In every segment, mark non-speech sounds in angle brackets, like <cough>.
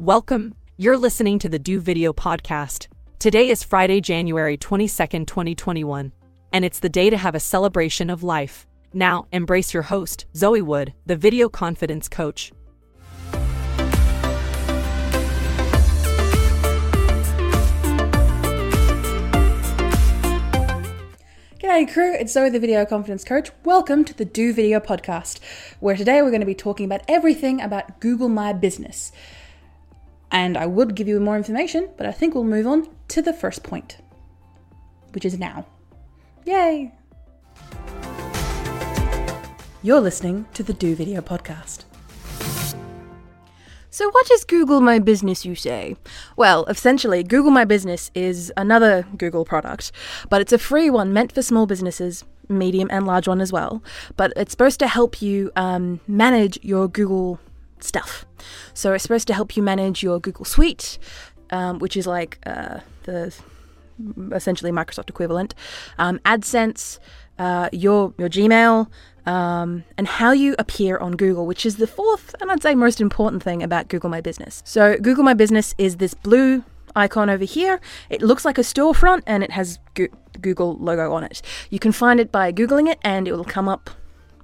Welcome. You're listening to the Do Video Podcast. Today is Friday, January 22nd, 2021, and it's the day to have a celebration of life. Now, embrace your host, Zoe Wood, the video confidence coach. G'day crew, it's Zoe the Video Confidence Coach. Welcome to the Do Video Podcast, where today we're going to be talking about everything about Google My Business. And I would give you more information, but I think we'll move on to the first point, which is now. Yay! You're listening to the Do Video Podcast. So, what is Google My Business, you say? Well, essentially, Google My Business is another Google product, but it's a free one meant for small businesses, medium and large one as well. But it's supposed to help you um, manage your Google stuff. So it's supposed to help you manage your Google Suite, um, which is like uh, the essentially Microsoft equivalent, um, AdSense, uh, your your Gmail, um, and how you appear on Google, which is the fourth and I'd say most important thing about Google My Business. So Google My Business is this blue icon over here. It looks like a storefront and it has Google logo on it. You can find it by googling it and it will come up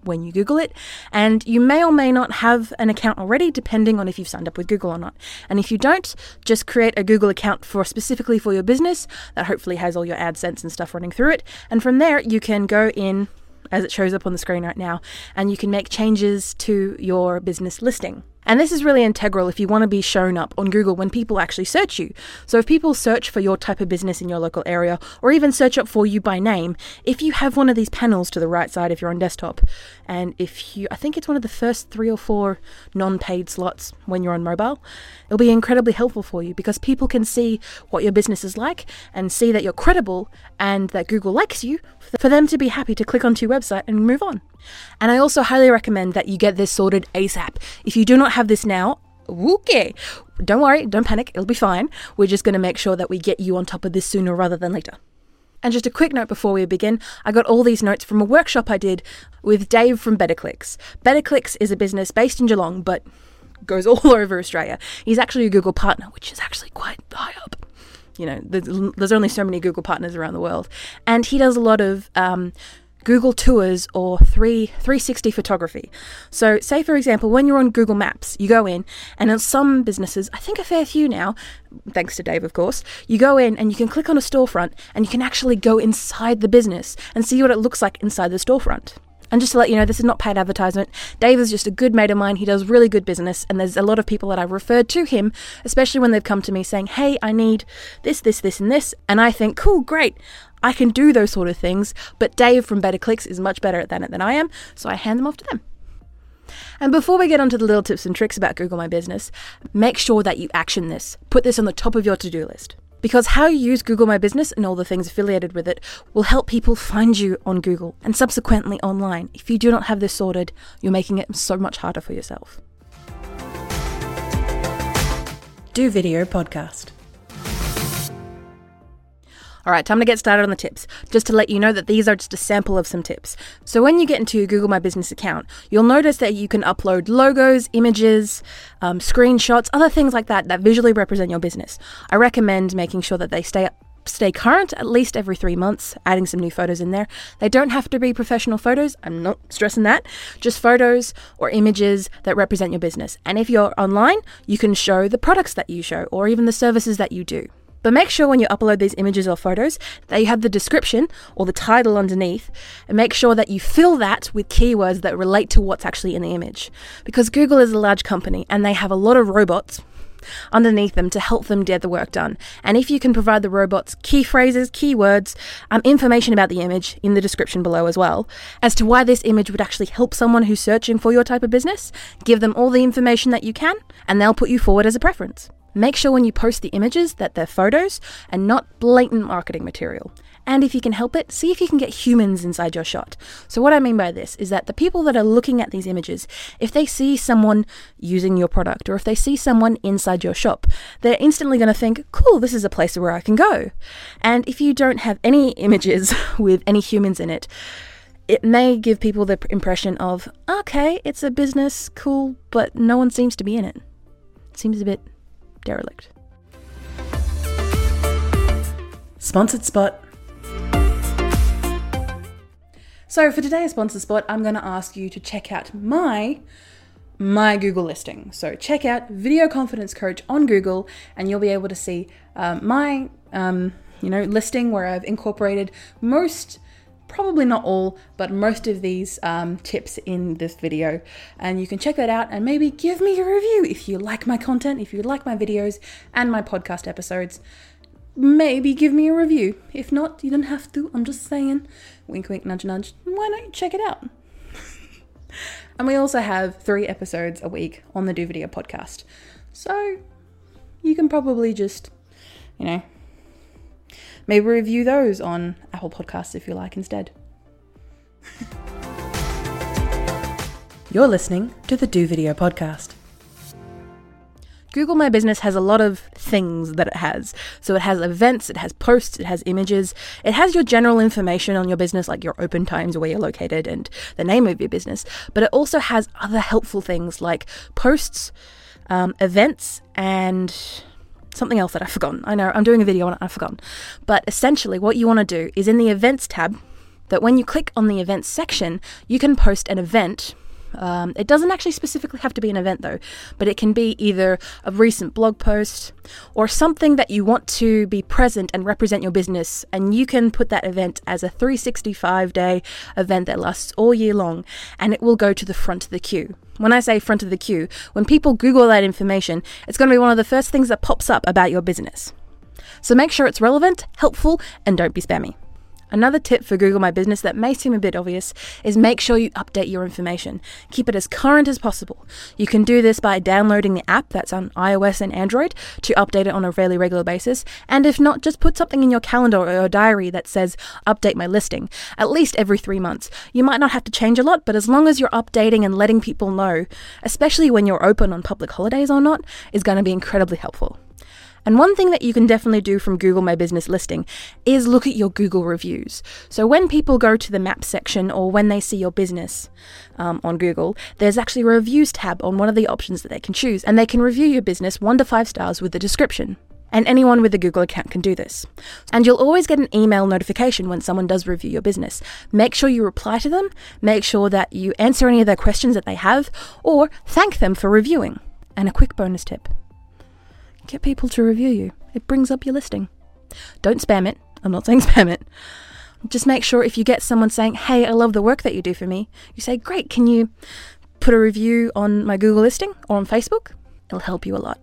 when you Google it. And you may or may not have an account already, depending on if you've signed up with Google or not. And if you don't, just create a Google account for specifically for your business that hopefully has all your AdSense and stuff running through it. And from there, you can go in as it shows up on the screen right now, and you can make changes to your business listing. And this is really integral if you want to be shown up on Google when people actually search you. So if people search for your type of business in your local area, or even search up for you by name, if you have one of these panels to the right side if you're on desktop, and if you, I think it's one of the first three or four non paid slots when you're on mobile, it'll be incredibly helpful for you because people can see what your business is like and see that you're credible and that Google likes you for them to be happy to click onto your website and move on. And I also highly recommend that you get this sorted ASAP. If you do not have this now, okay, don't worry, don't panic, it'll be fine. We're just going to make sure that we get you on top of this sooner rather than later. And just a quick note before we begin, I got all these notes from a workshop I did with Dave from BetterClicks. BetterClicks is a business based in Geelong, but goes <laughs> all over Australia. He's actually a Google partner, which is actually quite high up you know, there's, only so many Google partners around the world. And he does a lot of um, Google Tours or 3 360 photography. So, say for example, when you're on Google Maps, you go in, and in some businesses, I think a fair few now, thanks to Dave, of course, you go in and you can click on a storefront and you can actually go inside the business and see what it looks like inside the storefront. And just to let you know, this is not paid advertisement. Dave is just a good mate of mine. He does really good business, and there's a lot of people that I've referred to him, especially when they've come to me saying, Hey, I need this, this, this, and this. And I think, Cool, great. I can do those sort of things, but Dave from Better Clicks is much better at that than I am, so I hand them off to them. And before we get onto the little tips and tricks about Google My Business, make sure that you action this. Put this on the top of your to do list. Because how you use Google My Business and all the things affiliated with it will help people find you on Google and subsequently online. If you do not have this sorted, you're making it so much harder for yourself. Do Video Podcast. All right, time to get started on the tips. Just to let you know that these are just a sample of some tips. So when you get into your Google My Business account, you'll notice that you can upload logos, images, um, screenshots, other things like that that visually represent your business. I recommend making sure that they stay up stay current at least every three months, adding some new photos in there. They don't have to be professional photos, I'm not stressing that, just photos or images that represent your business. And if you're online, you can show the products that you show or even the services that you do. But make sure when you upload these images or photos that you have the description or the title underneath and make sure that you fill that with keywords that relate to what's actually in the image. Because Google is a large company and they have a lot of robots underneath them to help them get the work done. And if you can provide the robots key phrases, keywords, um, information about the image in the description below as well, as to why this image would actually help someone who's searching for your type of business, give them all the information that you can, and they'll put you forward as a preference. Make sure when you post the images that they're photos and not blatant marketing material. And if you can help it, see if you can get humans inside your shot. So, what I mean by this is that the people that are looking at these images, if they see someone using your product or if they see someone inside your shop, they're instantly going to think, cool, this is a place where I can go. And if you don't have any images <laughs> with any humans in it, it may give people the impression of, okay, it's a business, cool, but no one seems to be in it. seems a bit derelict. Sponsored spot. So for today's sponsored spot, I'm going to ask you to check out my my Google listing. So check out Video Confidence Coach on Google, and you'll be able to see um, my um, you know listing where I've incorporated most. Probably not all, but most of these um, tips in this video. And you can check that out and maybe give me a review if you like my content, if you like my videos and my podcast episodes maybe give me a review. If not, you don't have to. I'm just saying. Wink, wink, nudge, nudge. Why don't you check it out? <laughs> and we also have three episodes a week on the Do Video podcast. So you can probably just, you know, maybe review those on Apple Podcasts if you like instead. <laughs> You're listening to the Do Video podcast. Google My Business has a lot of things that it has. So it has events, it has posts, it has images, it has your general information on your business, like your open times, where you're located, and the name of your business. But it also has other helpful things like posts, um, events, and something else that I've forgotten. I know I'm doing a video on it, I've forgotten. But essentially, what you want to do is in the events tab, that when you click on the events section, you can post an event um, it doesn't actually specifically have to be an event though, but it can be either a recent blog post or something that you want to be present and represent your business. And you can put that event as a 365 day event that lasts all year long and it will go to the front of the queue. When I say front of the queue, when people Google that information, it's going to be one of the first things that pops up about your business. So make sure it's relevant, helpful, and don't be spammy. Another tip for Google My Business that may seem a bit obvious is make sure you update your information. Keep it as current as possible. You can do this by downloading the app that's on iOS and Android to update it on a fairly regular basis. And if not, just put something in your calendar or your diary that says update my listing at least every three months. You might not have to change a lot, but as long as you're updating and letting people know, especially when you're open on public holidays or not, is going to be incredibly helpful. And one thing that you can definitely do from Google My Business listing is look at your Google reviews. So when people go to the map section or when they see your business um, on Google, there's actually a reviews tab on one of the options that they can choose, and they can review your business one to five stars with a description. And anyone with a Google account can do this. And you'll always get an email notification when someone does review your business. Make sure you reply to them, make sure that you answer any of their questions that they have, or thank them for reviewing. And a quick bonus tip Get people to review you. It brings up your listing. Don't spam it. I'm not <laughs> saying spam it. Just make sure if you get someone saying, Hey, I love the work that you do for me, you say, Great, can you put a review on my Google listing or on Facebook? It'll help you a lot.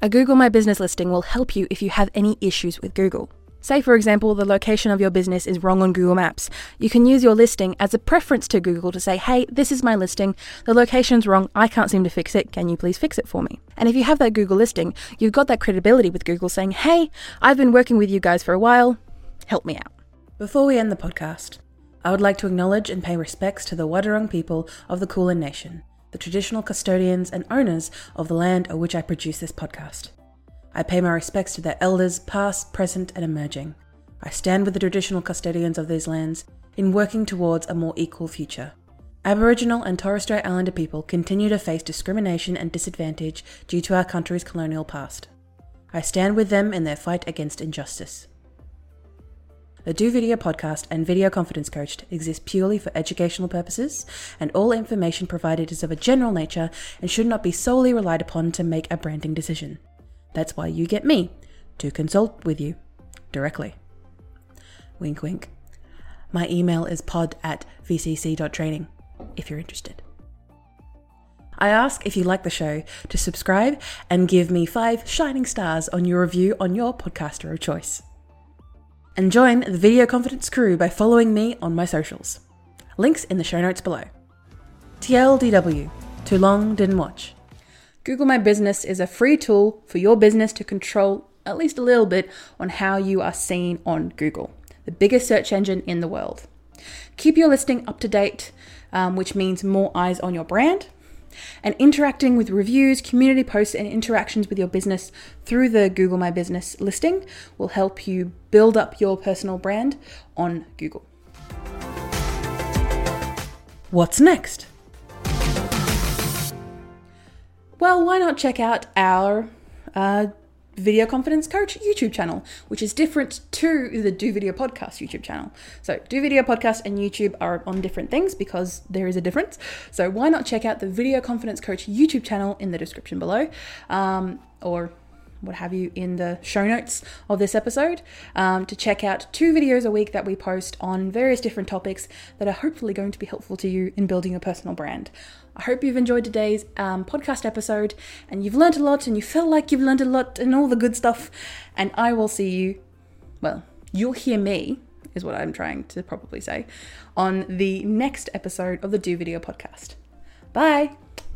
A Google My Business listing will help you if you have any issues with Google. Say, for example, the location of your business is wrong on Google Maps. You can use your listing as a preference to Google to say, hey, this is my listing, the location's wrong, I can't seem to fix it, can you please fix it for me? And if you have that Google listing, you've got that credibility with Google saying, hey, I've been working with you guys for a while, help me out. Before we end the podcast, I would like to acknowledge and pay respects to the Wadawurrung people of the Kulin Nation, the traditional custodians and owners of the land on which I produce this podcast. I pay my respects to their elders, past, present, and emerging. I stand with the traditional custodians of these lands in working towards a more equal future. Aboriginal and Torres Strait Islander people continue to face discrimination and disadvantage due to our country's colonial past. I stand with them in their fight against injustice. The Do Video podcast and Video Confidence Coach exist purely for educational purposes, and all information provided is of a general nature and should not be solely relied upon to make a branding decision. That's why you get me to consult with you directly. Wink, wink. My email is pod at vcc.training if you're interested. I ask if you like the show to subscribe and give me five shining stars on your review on your podcaster of choice. And join the Video Confidence crew by following me on my socials. Links in the show notes below. TLDW, too long didn't watch. Google My Business is a free tool for your business to control at least a little bit on how you are seen on Google, the biggest search engine in the world. Keep your listing up to date, um, which means more eyes on your brand. And interacting with reviews, community posts, and interactions with your business through the Google My Business listing will help you build up your personal brand on Google. What's next? Well, why not check out our uh, Video Confidence Coach YouTube channel, which is different to the Do Video Podcast YouTube channel. So, Do Video Podcast and YouTube are on different things because there is a difference. So, why not check out the Video Confidence Coach YouTube channel in the description below um, or what have you in the show notes of this episode um, to check out two videos a week that we post on various different topics that are hopefully going to be helpful to you in building your personal brand. I hope you've enjoyed today's um, podcast episode and you've learned a lot and you feel like you've learned a lot and all the good stuff. And I will see you, well, you'll hear me, is what I'm trying to probably say, on the next episode of the Do Video podcast. Bye.